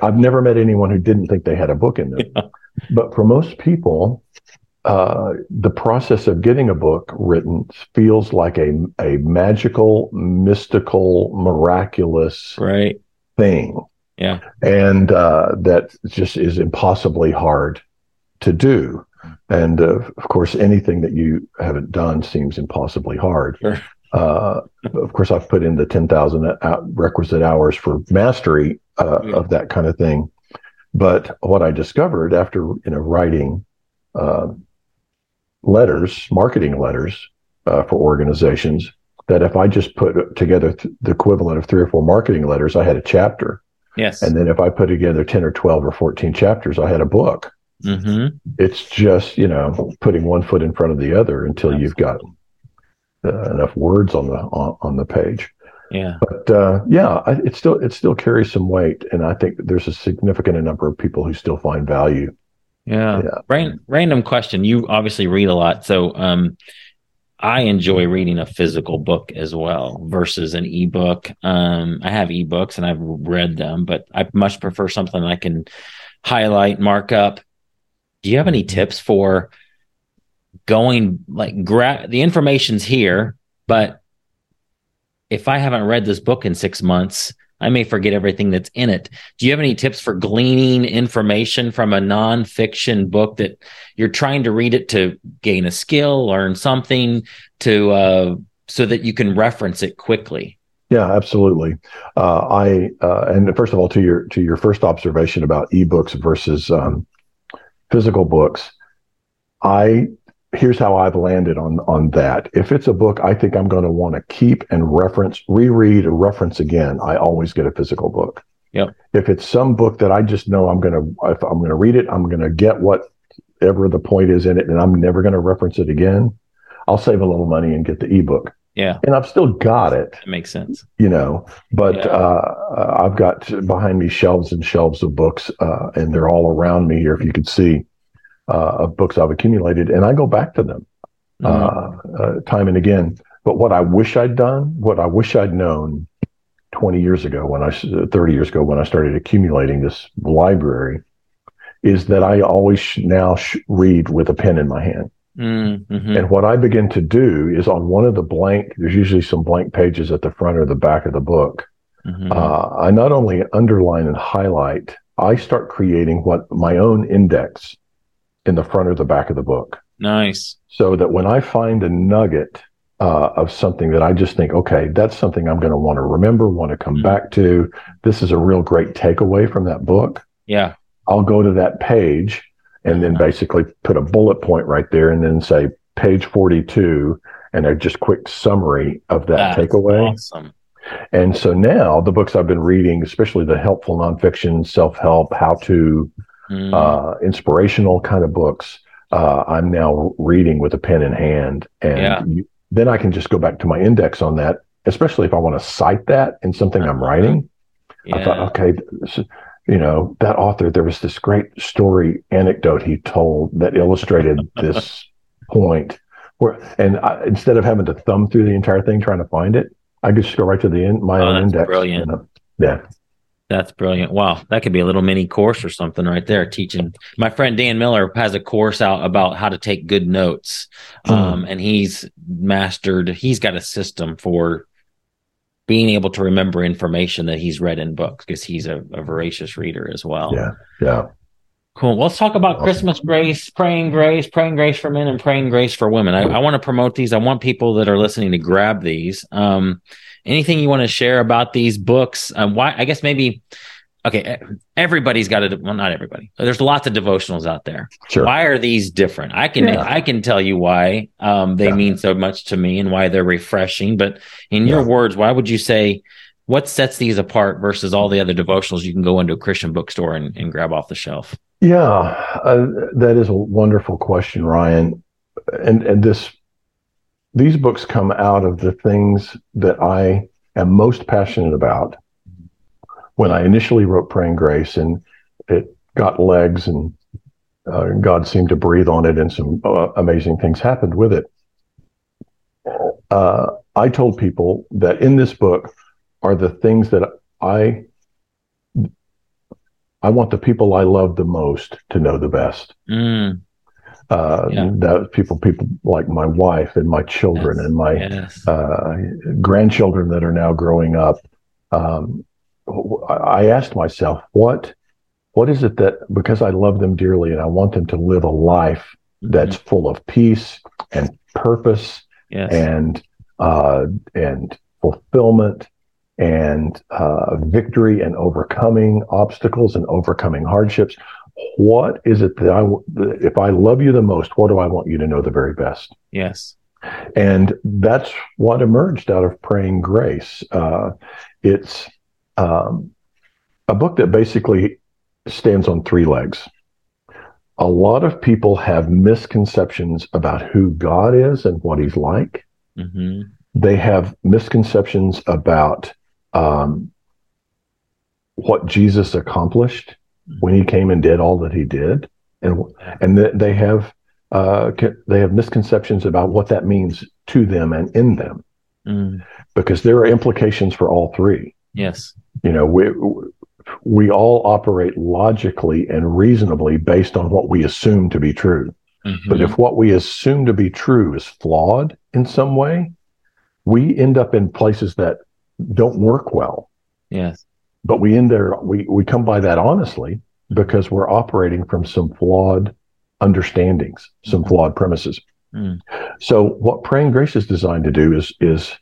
Speaker 3: I've never met anyone who didn't think they had a book in them.
Speaker 2: Yeah.
Speaker 3: But for most people, uh, the process of getting a book written feels like a, a magical, mystical, miraculous
Speaker 2: right.
Speaker 3: thing
Speaker 2: Yeah.
Speaker 3: and uh, that just is impossibly hard to do. And uh, of course, anything that you haven't done seems impossibly hard.
Speaker 2: Sure.
Speaker 3: Uh, of course, I've put in the 10,000 requisite hours for mastery uh,
Speaker 2: Yeah.
Speaker 3: of that kind of thing. But what I discovered after you know writing uh, letters, marketing letters uh, for organizations, that if I just put together th- the equivalent of three or four marketing letters, I had a chapter.
Speaker 2: Yes.
Speaker 3: And then if I put together 10 or 12 or 14 chapters, I had a book.
Speaker 2: hmm
Speaker 3: It's just, you know, putting one foot in front of the other until you've got uh, enough words on the on, on the page.
Speaker 2: Yeah.
Speaker 3: But uh, yeah, I, it still it still carries some weight, and I think there's a significant number of people who still find value.
Speaker 2: Yeah.
Speaker 3: Yeah.
Speaker 2: Ran- random question. You obviously read a lot. So um I enjoy reading a physical book as well versus an ebook. Um I have ebooks and I've read them, but I much prefer something I can highlight, mark up. Do you have any tips for going like grab the information's here, but if I haven't read this book in 6 months, I may forget everything that's in it. Do you have any tips for gleaning information from a nonfiction book that you're trying to read it to gain a skill, learn something, to uh, so that you can reference it quickly?
Speaker 3: Yeah, absolutely. Uh, I uh, and first of all, to your to your first observation about ebooks versus um, physical books, I here's how I've landed on on that. If it's a book I think I'm going to want to keep and reference, reread, or reference again, I always get a physical book.
Speaker 2: Yep.
Speaker 3: If it's some book that I just know I'm going to if I'm going to read it, I'm going to get whatever the point is in it, and I'm never going to reference it again. I'll save a little money and get the ebook,
Speaker 2: Yeah,
Speaker 3: and I've still got it
Speaker 2: that makes sense.
Speaker 3: you know but
Speaker 2: Yeah.
Speaker 3: uh, i've got behind me shelves and shelves of books uh, and they're all around me here if you could see of books i've accumulated and i go back to them uh, uh, time and again but what i wish i'd done what i wish i'd known 20 years ago when I 30 years ago when i started accumulating this library is that i always now sh- read with a pen in my hand
Speaker 2: Mm, mhm.
Speaker 3: and what I begin to do is on one of the blank, there's usually some blank pages at the front or the back of the book.
Speaker 2: Mhm.
Speaker 3: Uh, I not only underline and highlight, I start creating what my own index in the front or the back of the book.
Speaker 2: nice.
Speaker 3: So that when I find a nugget uh, of something that I just think, okay, that's something I'm going to want to remember, want to come
Speaker 2: Mhm.
Speaker 3: back to. This is a real great takeaway from that book.
Speaker 2: Yeah.
Speaker 3: I'll go to that page and then basically put a bullet point right there and then say page 42 and a just quick summary of that
Speaker 2: That's
Speaker 3: takeaway.
Speaker 2: Awesome.
Speaker 3: And so now the books I've been reading, especially the helpful nonfiction, self help, how to,
Speaker 2: Mm,
Speaker 3: uh, inspirational kind of books, uh, I'm now reading with a pen in hand, and
Speaker 2: Yeah.
Speaker 3: you, then I can just go back to my index on that, especially if I want to cite that in something I'm
Speaker 2: Uh-huh.
Speaker 3: writing.
Speaker 2: Yeah.
Speaker 3: I thought, okay, this you know, that author, there was this great story anecdote he told that illustrated this point. Where, and I, instead of having to thumb through the entire thing trying to find it, I could just go right to the end, my
Speaker 2: Oh,
Speaker 3: own
Speaker 2: that's
Speaker 3: index.
Speaker 2: brilliant.
Speaker 3: Yeah,
Speaker 2: That's brilliant. Wow. That could be a little mini course or something right there teaching. My friend Dan Miller has a course out about how to take good notes.
Speaker 3: Hmm.
Speaker 2: Um, and he's mastered, he's got a system for being able to remember information that he's read in books because he's a, a voracious reader as well.
Speaker 3: yeah, yeah.
Speaker 2: Cool. Well, let's talk about Christmas grace, praying grace, praying grace for men, and praying grace for women. I, I want to promote these. I want people that are listening to grab these. Um, anything you want to share about these books? Um, why? I guess maybe. Okay, everybody's got a well, not everybody. There's lots of devotionals out there.
Speaker 3: Sure.
Speaker 2: Why are these different? I can
Speaker 3: Yeah.
Speaker 2: I can tell you why um, they
Speaker 3: Yeah.
Speaker 2: mean so much to me and why they're refreshing. But in your
Speaker 3: Yeah.
Speaker 2: words, why would you say what sets these apart versus all the other devotionals you can go into a Christian bookstore and, and grab off the shelf?
Speaker 3: Yeah, uh, that is a wonderful question, Ryan. And and this these books come out of the things that I am most passionate about. When I initially wrote Praying Grace, and it got legs, and uh, God seemed to breathe on it, and some uh, amazing things happened with it. Uh, I told people that in this book are the things that I I want the people I love the most to know the best.
Speaker 2: Mm,
Speaker 3: Uh,
Speaker 2: Yeah.
Speaker 3: That people, people like my wife and my children
Speaker 2: Yes.
Speaker 3: and my
Speaker 2: yes.
Speaker 3: uh, grandchildren that are now growing up. Um, I asked myself, what, what is it that because I love them dearly and I want them to live a life that's full of peace and purpose
Speaker 2: yes.
Speaker 3: and uh, and fulfillment and uh, victory and overcoming obstacles and overcoming hardships. What is it that I, if I love you the most, what do I want you to know the very best?
Speaker 2: yes.
Speaker 3: And that's what emerged out of Praying Grace. Uh, it's um, a book that basically stands on three legs. A lot of people have misconceptions about who God is and what he's like
Speaker 2: hmm
Speaker 3: they have misconceptions about um, what Jesus accomplished when he came and did all that he did, and and that they have uh, they have misconceptions about what that means to them and in them,
Speaker 2: Mm,
Speaker 3: because there are implications for all three.
Speaker 2: yes.
Speaker 3: You know, we we all operate logically and reasonably based on what we assume to be true. But
Speaker 2: Mhm.
Speaker 3: if what we assume to be true is flawed in some way, we end up in places that don't work well.
Speaker 2: yes.
Speaker 3: But we in there, we, we come by that honestly because we're operating from some flawed understandings, some
Speaker 2: Mhm.
Speaker 3: flawed premises.
Speaker 2: Mm.
Speaker 3: So what praying grace is designed to do is is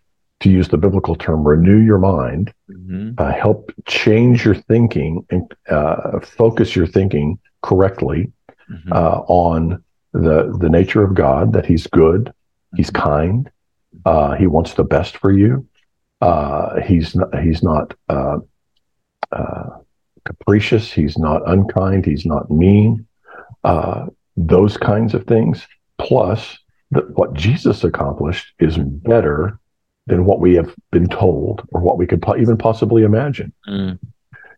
Speaker 3: to use the biblical term, renew your mind,
Speaker 2: hmm
Speaker 3: uh, help change your thinking and uh, focus your thinking correctly
Speaker 2: hmm
Speaker 3: uh, on the the nature of God, that He's good, He's kind, uh, He wants the best for you. Uh, he's not, He's not uh, uh, capricious. He's not unkind. He's not mean. Uh, those kinds of things. Plus, that what Jesus accomplished is better than what we have been told or what we could po- even possibly imagine.
Speaker 2: Mm,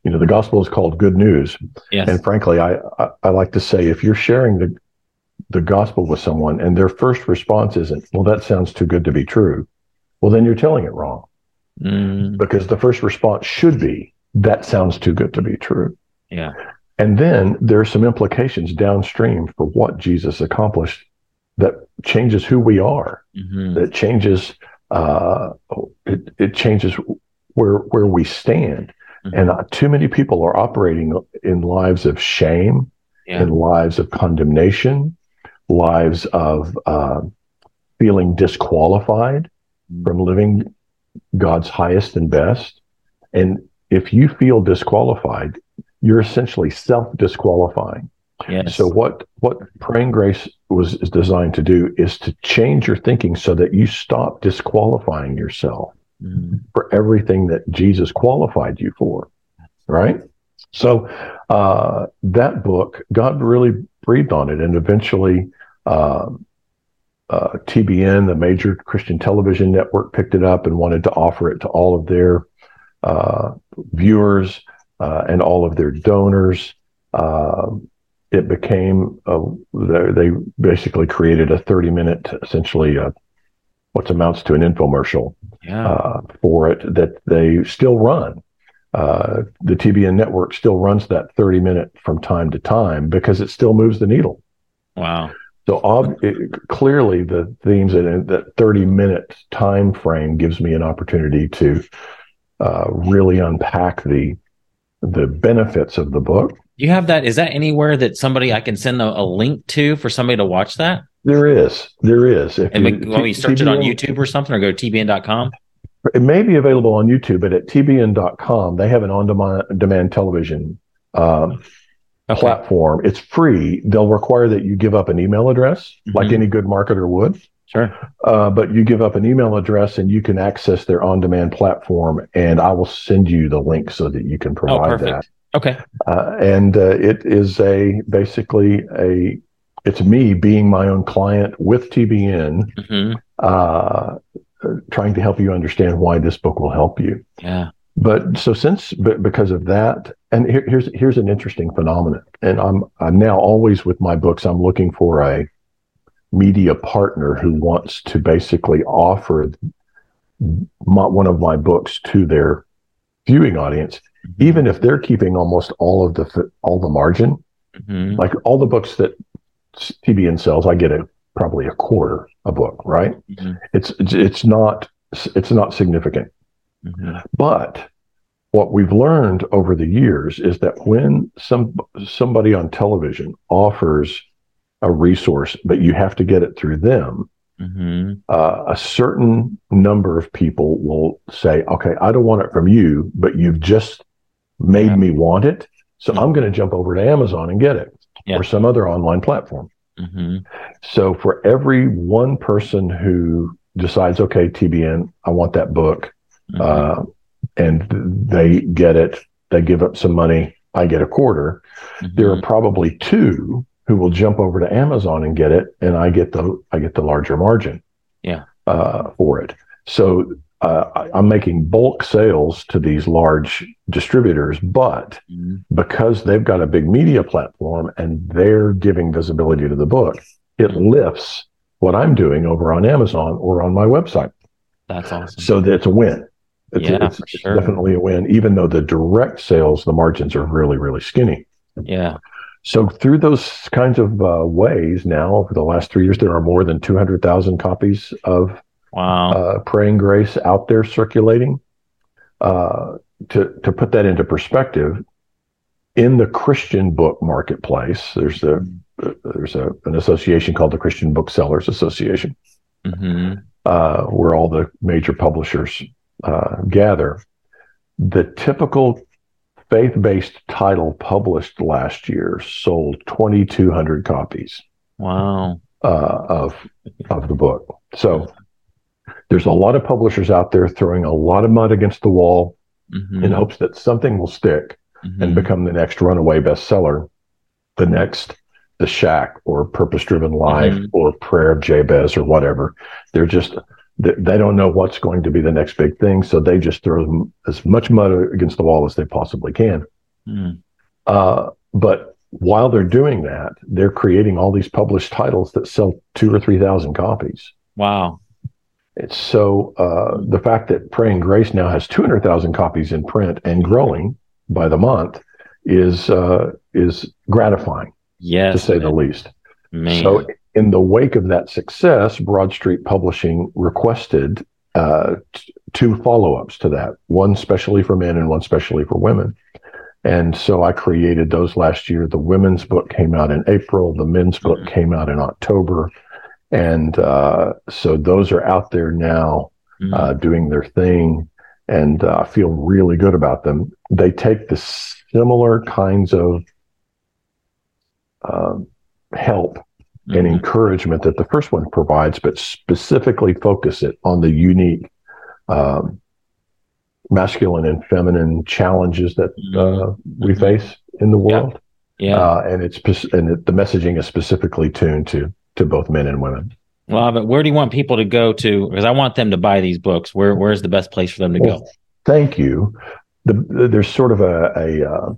Speaker 3: You know, the gospel is called good news.
Speaker 2: yes.
Speaker 3: And frankly, I, I, I like to say if you're sharing the the gospel with someone and their first response isn't, well, that sounds too good to be true, well, then you're telling it wrong
Speaker 2: Mm,
Speaker 3: because the first response should be, that sounds too good to be true.
Speaker 2: yeah.
Speaker 3: And then there are some implications downstream for what Jesus accomplished that changes who we are,
Speaker 2: hmm
Speaker 3: that changes, uh, it, it changes where, where we stand.
Speaker 2: Mhm.
Speaker 3: And uh, too many people are operating in lives of shame,
Speaker 2: Yeah.
Speaker 3: in lives of condemnation, lives of uh, feeling disqualified
Speaker 2: Mhm.
Speaker 3: from living God's highest and best. And if you feel disqualified, you're essentially self disqualifying.
Speaker 2: Yes.
Speaker 3: So what what praying grace was is designed to do is to change your thinking so that you stop disqualifying yourself
Speaker 2: Mm,
Speaker 3: for everything that Jesus qualified you for, right? So uh, that book, God really breathed on it. And eventually, um, uh, TBN, the major Christian television network, picked it up and wanted to offer it to all of their uh, viewers uh, and all of their donors. Um, it became a, they basically created a 30 minute, essentially, uh, what amounts to an infomercial
Speaker 2: Yeah.
Speaker 3: uh, for it that they still run. Uh, the TBN network still runs that 30 minute from time to time because it still moves the needle.
Speaker 2: wow.
Speaker 3: So ob- it, clearly, the themes in that 30 minute time frame gives me an opportunity to uh, really unpack the the benefits of the book.
Speaker 2: You have that? Is that anywhere that somebody I can send a, a link to for somebody to watch that?
Speaker 3: There is, there is. If
Speaker 2: And
Speaker 3: you-
Speaker 2: we, when we search it on YouTube or something, or go to tbn.com.
Speaker 3: It may be available on YouTube, but at tbn.com, they have an on demand, demand television um,
Speaker 2: Okay.
Speaker 3: platform. It's free. They'll require that you give up an email address, like
Speaker 2: Mhm.
Speaker 3: any good marketer would.
Speaker 2: Sure.
Speaker 3: Uh, but you give up an email address and you can access their on demand platform, and I will send you the link so that you can
Speaker 2: Oh,
Speaker 3: provide that.
Speaker 2: Okay.
Speaker 3: Uh, and uh, it is a basically a it's me being my own client with TBN,
Speaker 2: hmm
Speaker 3: uh, trying to help you understand why this book will help you
Speaker 2: Yeah.
Speaker 3: But so since but because of that and here, here's here's an interesting phenomenon. And i'm i'm now always with my books i'm looking for a media partner who wants to basically offer my, one of my books to their viewing audience even if they're keeping almost all of the all the margin.
Speaker 2: Hmm
Speaker 3: like all the books that tbn sells i get a probably a quarter a book right?
Speaker 2: Hmm
Speaker 3: it's it's, it's not it's not significant
Speaker 2: hmm
Speaker 3: but what we've learned over the years is that when some somebody on television offers a resource, but you have to get it through them,
Speaker 2: hmm
Speaker 3: uh, a certain number of people will say, "Okay, I don't want it from you, but you've just made
Speaker 2: Yeah.
Speaker 3: me want it, so
Speaker 2: Mhm.
Speaker 3: I'm going to jump over to Amazon and get it
Speaker 2: Yeah.
Speaker 3: or some other online platform."
Speaker 2: hmm
Speaker 3: So for every one person who decides, "Okay, TBN, I want that book,"
Speaker 2: Mm-hmm.
Speaker 3: uh, and they get it. They give up some money. I get a quarter. There
Speaker 2: Mm-hmm.
Speaker 3: are probably two who will jump over to Amazon and get it, and I get the I get the larger margin.
Speaker 2: Yeah.
Speaker 3: Uh, for it. So uh, I, I'm making bulk sales to these large distributors, but
Speaker 2: Mhm.
Speaker 3: because they've got a big media platform and they're giving visibility to the book, it
Speaker 2: Mhm.
Speaker 3: lifts what I'm doing over on Amazon or on my website.
Speaker 2: That's awesome.
Speaker 3: So that's a win. It's,
Speaker 2: Yeah,
Speaker 3: it's, it's
Speaker 2: sure.
Speaker 3: definitely a win, even though the direct sales, the margins are really, really skinny.
Speaker 2: yeah.
Speaker 3: So through those kinds of uh, ways, now over the last three years, there are more than 200,000 copies of
Speaker 2: Wow.
Speaker 3: uh, Praying Grace out there circulating. Uh, to, to put that into perspective, in the Christian book marketplace, there's a, there's a, an association called the Christian Booksellers Association
Speaker 2: hmm
Speaker 3: uh, where all the major publishers uh, gather. The typical faith based title published last year sold 2,200 copies
Speaker 2: Wow.
Speaker 3: uh, of, of the book. So there's a lot of publishers out there throwing a lot of mud against the wall
Speaker 2: hmm
Speaker 3: in hopes that something will stick and
Speaker 2: Mhm.
Speaker 3: become the next runaway bestseller, the next The Shack or Purpose Driven Life
Speaker 2: Mhm.
Speaker 3: or Prayer of Jabez or whatever. They're just they, they don't know what's going to be the next big thing, so they just throw as much mud against the wall as they possibly can.
Speaker 2: Mm.
Speaker 3: Uh, but while they're doing that, they're creating all these published titles that sell two or three thousand copies.
Speaker 2: Wow.
Speaker 3: It's so uh, the fact that Praying Grace now has 200,000 copies in print and growing by the month is uh, is gratifying
Speaker 2: Yes.
Speaker 3: to say the least.
Speaker 2: man.
Speaker 3: So, in the wake of that success, Broad Street Publishing requested uh, t- two follow ups to that one specially for men and one specially for women. And so I created those last year. The women's book came out in April, the men's book
Speaker 2: Mhm.
Speaker 3: came out in October. And uh, so those are out there now
Speaker 2: Mm.
Speaker 3: uh, doing their thing, and uh, I feel really good about them. They take the similar kinds of um, help and encouragement that the first one provides, but specifically focus it on the unique um, masculine and feminine challenges that uh, we
Speaker 2: Mhm.
Speaker 3: face in the world.
Speaker 2: Yeah.
Speaker 3: Uh, and it's and it, the messaging is specifically tuned to to both men and women.
Speaker 2: Well, but where do you want people to go to? Because I want them to buy these books. Where Where's the best place for them to
Speaker 3: Well,
Speaker 2: go?
Speaker 3: Thank you. The, the- there's sort of a a, uh,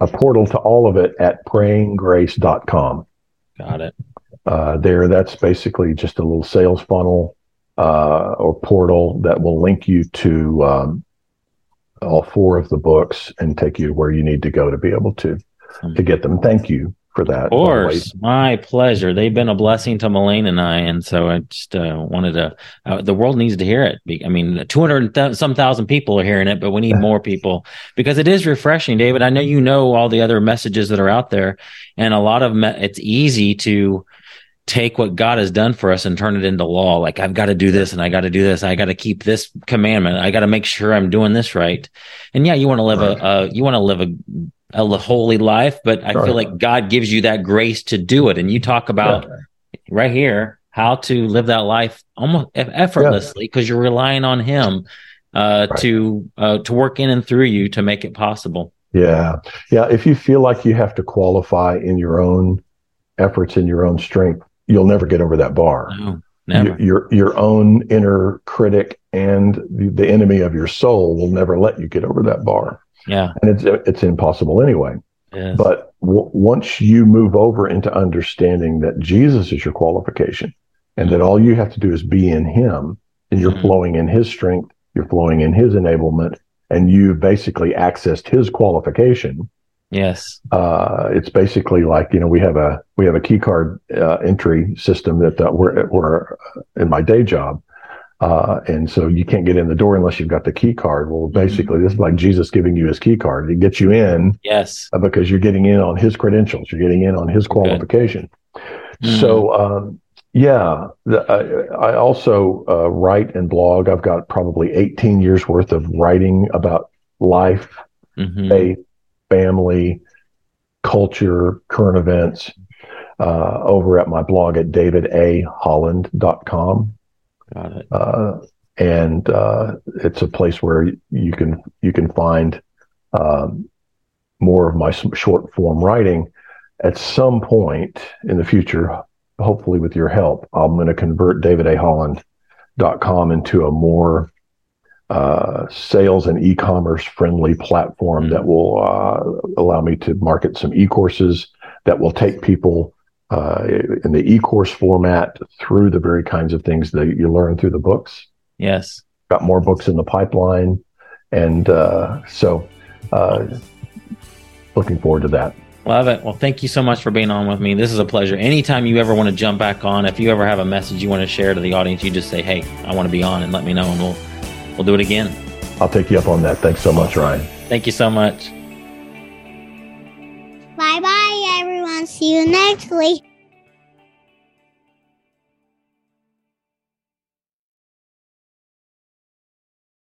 Speaker 3: a portal to all of it at prayinggrace.com.
Speaker 2: Got it.
Speaker 3: Uh, there, that's basically just a little sales funnel uh, or portal that will link you to um, all four of the books and take you to where you need to go to be able to to get them. Thank you for that.
Speaker 2: Of course, my pleasure. They've been a blessing to Melaine and I, and so I just uh, wanted to. Uh, the world needs to hear it. I mean, two hundred th- some thousand people are hearing it, but we need more people because it is refreshing, David. I know you know all the other messages that are out there, and a lot of me- it's easy to take what God has done for us and turn it into law. Like I've got to do this and I got to do this. I got to keep this commandment. I got to make sure I'm doing this right. And yeah, you want to live a, a you want to live a a holy life, but I
Speaker 3: Right.
Speaker 2: feel like God gives you that grace to do it. And you talk about right here how to live that life almost effortlessly because you're relying on Him uh,
Speaker 3: Right.
Speaker 2: to uh, to work in and through you to make it possible.
Speaker 3: Yeah. Yeah. If you feel like you have to qualify in your own efforts in your own strength, you'll never get over that bar.
Speaker 2: No, never.
Speaker 3: Your, your own inner critic and the, the enemy of your soul will never let you get over that bar,
Speaker 2: yeah.
Speaker 3: and it's it's impossible anyway.
Speaker 2: Yes.
Speaker 3: But w- once you move over into understanding that Jesus is your qualification, and that all you have to do is be in Him, and you're
Speaker 2: Mhm.
Speaker 3: flowing in His strength, you're flowing in His enablement, and you basically accessed His qualification
Speaker 2: yes.
Speaker 3: uh, it's basically like you know we have a we have a key card uh, entry system that uh, we're, we're in my day job uh, and so you can't get in the door unless you've got the key card well basically this is like jesus giving you his key card to get you in
Speaker 2: Yes.
Speaker 3: uh, because you're getting in on his credentials you're getting in on his qualification
Speaker 2: Mhm.
Speaker 3: so um, yeah the, I, I also uh, write and blog i've got probably 18 years worth of writing about life
Speaker 2: Mhm.
Speaker 3: faith, family, culture, current events uh, over at my blog at davidaholland.com.
Speaker 2: Got it.
Speaker 3: Uh, and uh, it's a place where you can you can find um, more of my short form writing. At some point in the future, hopefully with your help, I'm going to convert davidaholland.com into a more uh, sales and e-commerce friendly platform that will uh, allow me to market some e-courses that will take people uh, in the e-course format through the very kinds of things that you learn through the books.
Speaker 2: Yes.
Speaker 3: Got more books in the pipeline, and uh, so uh, looking forward to that.
Speaker 2: Love it. Well, thank you so much for being on with me. This is a pleasure. Anytime you ever want to jump back on, if you ever have a message you want to share to the audience, you just say, "Hey, I want to be on," and let me know, and we'll we'll do it again.
Speaker 3: I'll take you up on that. Thanks so much, Ryan.
Speaker 2: Thank you so much.
Speaker 1: Bye bye, everyone. See you next week.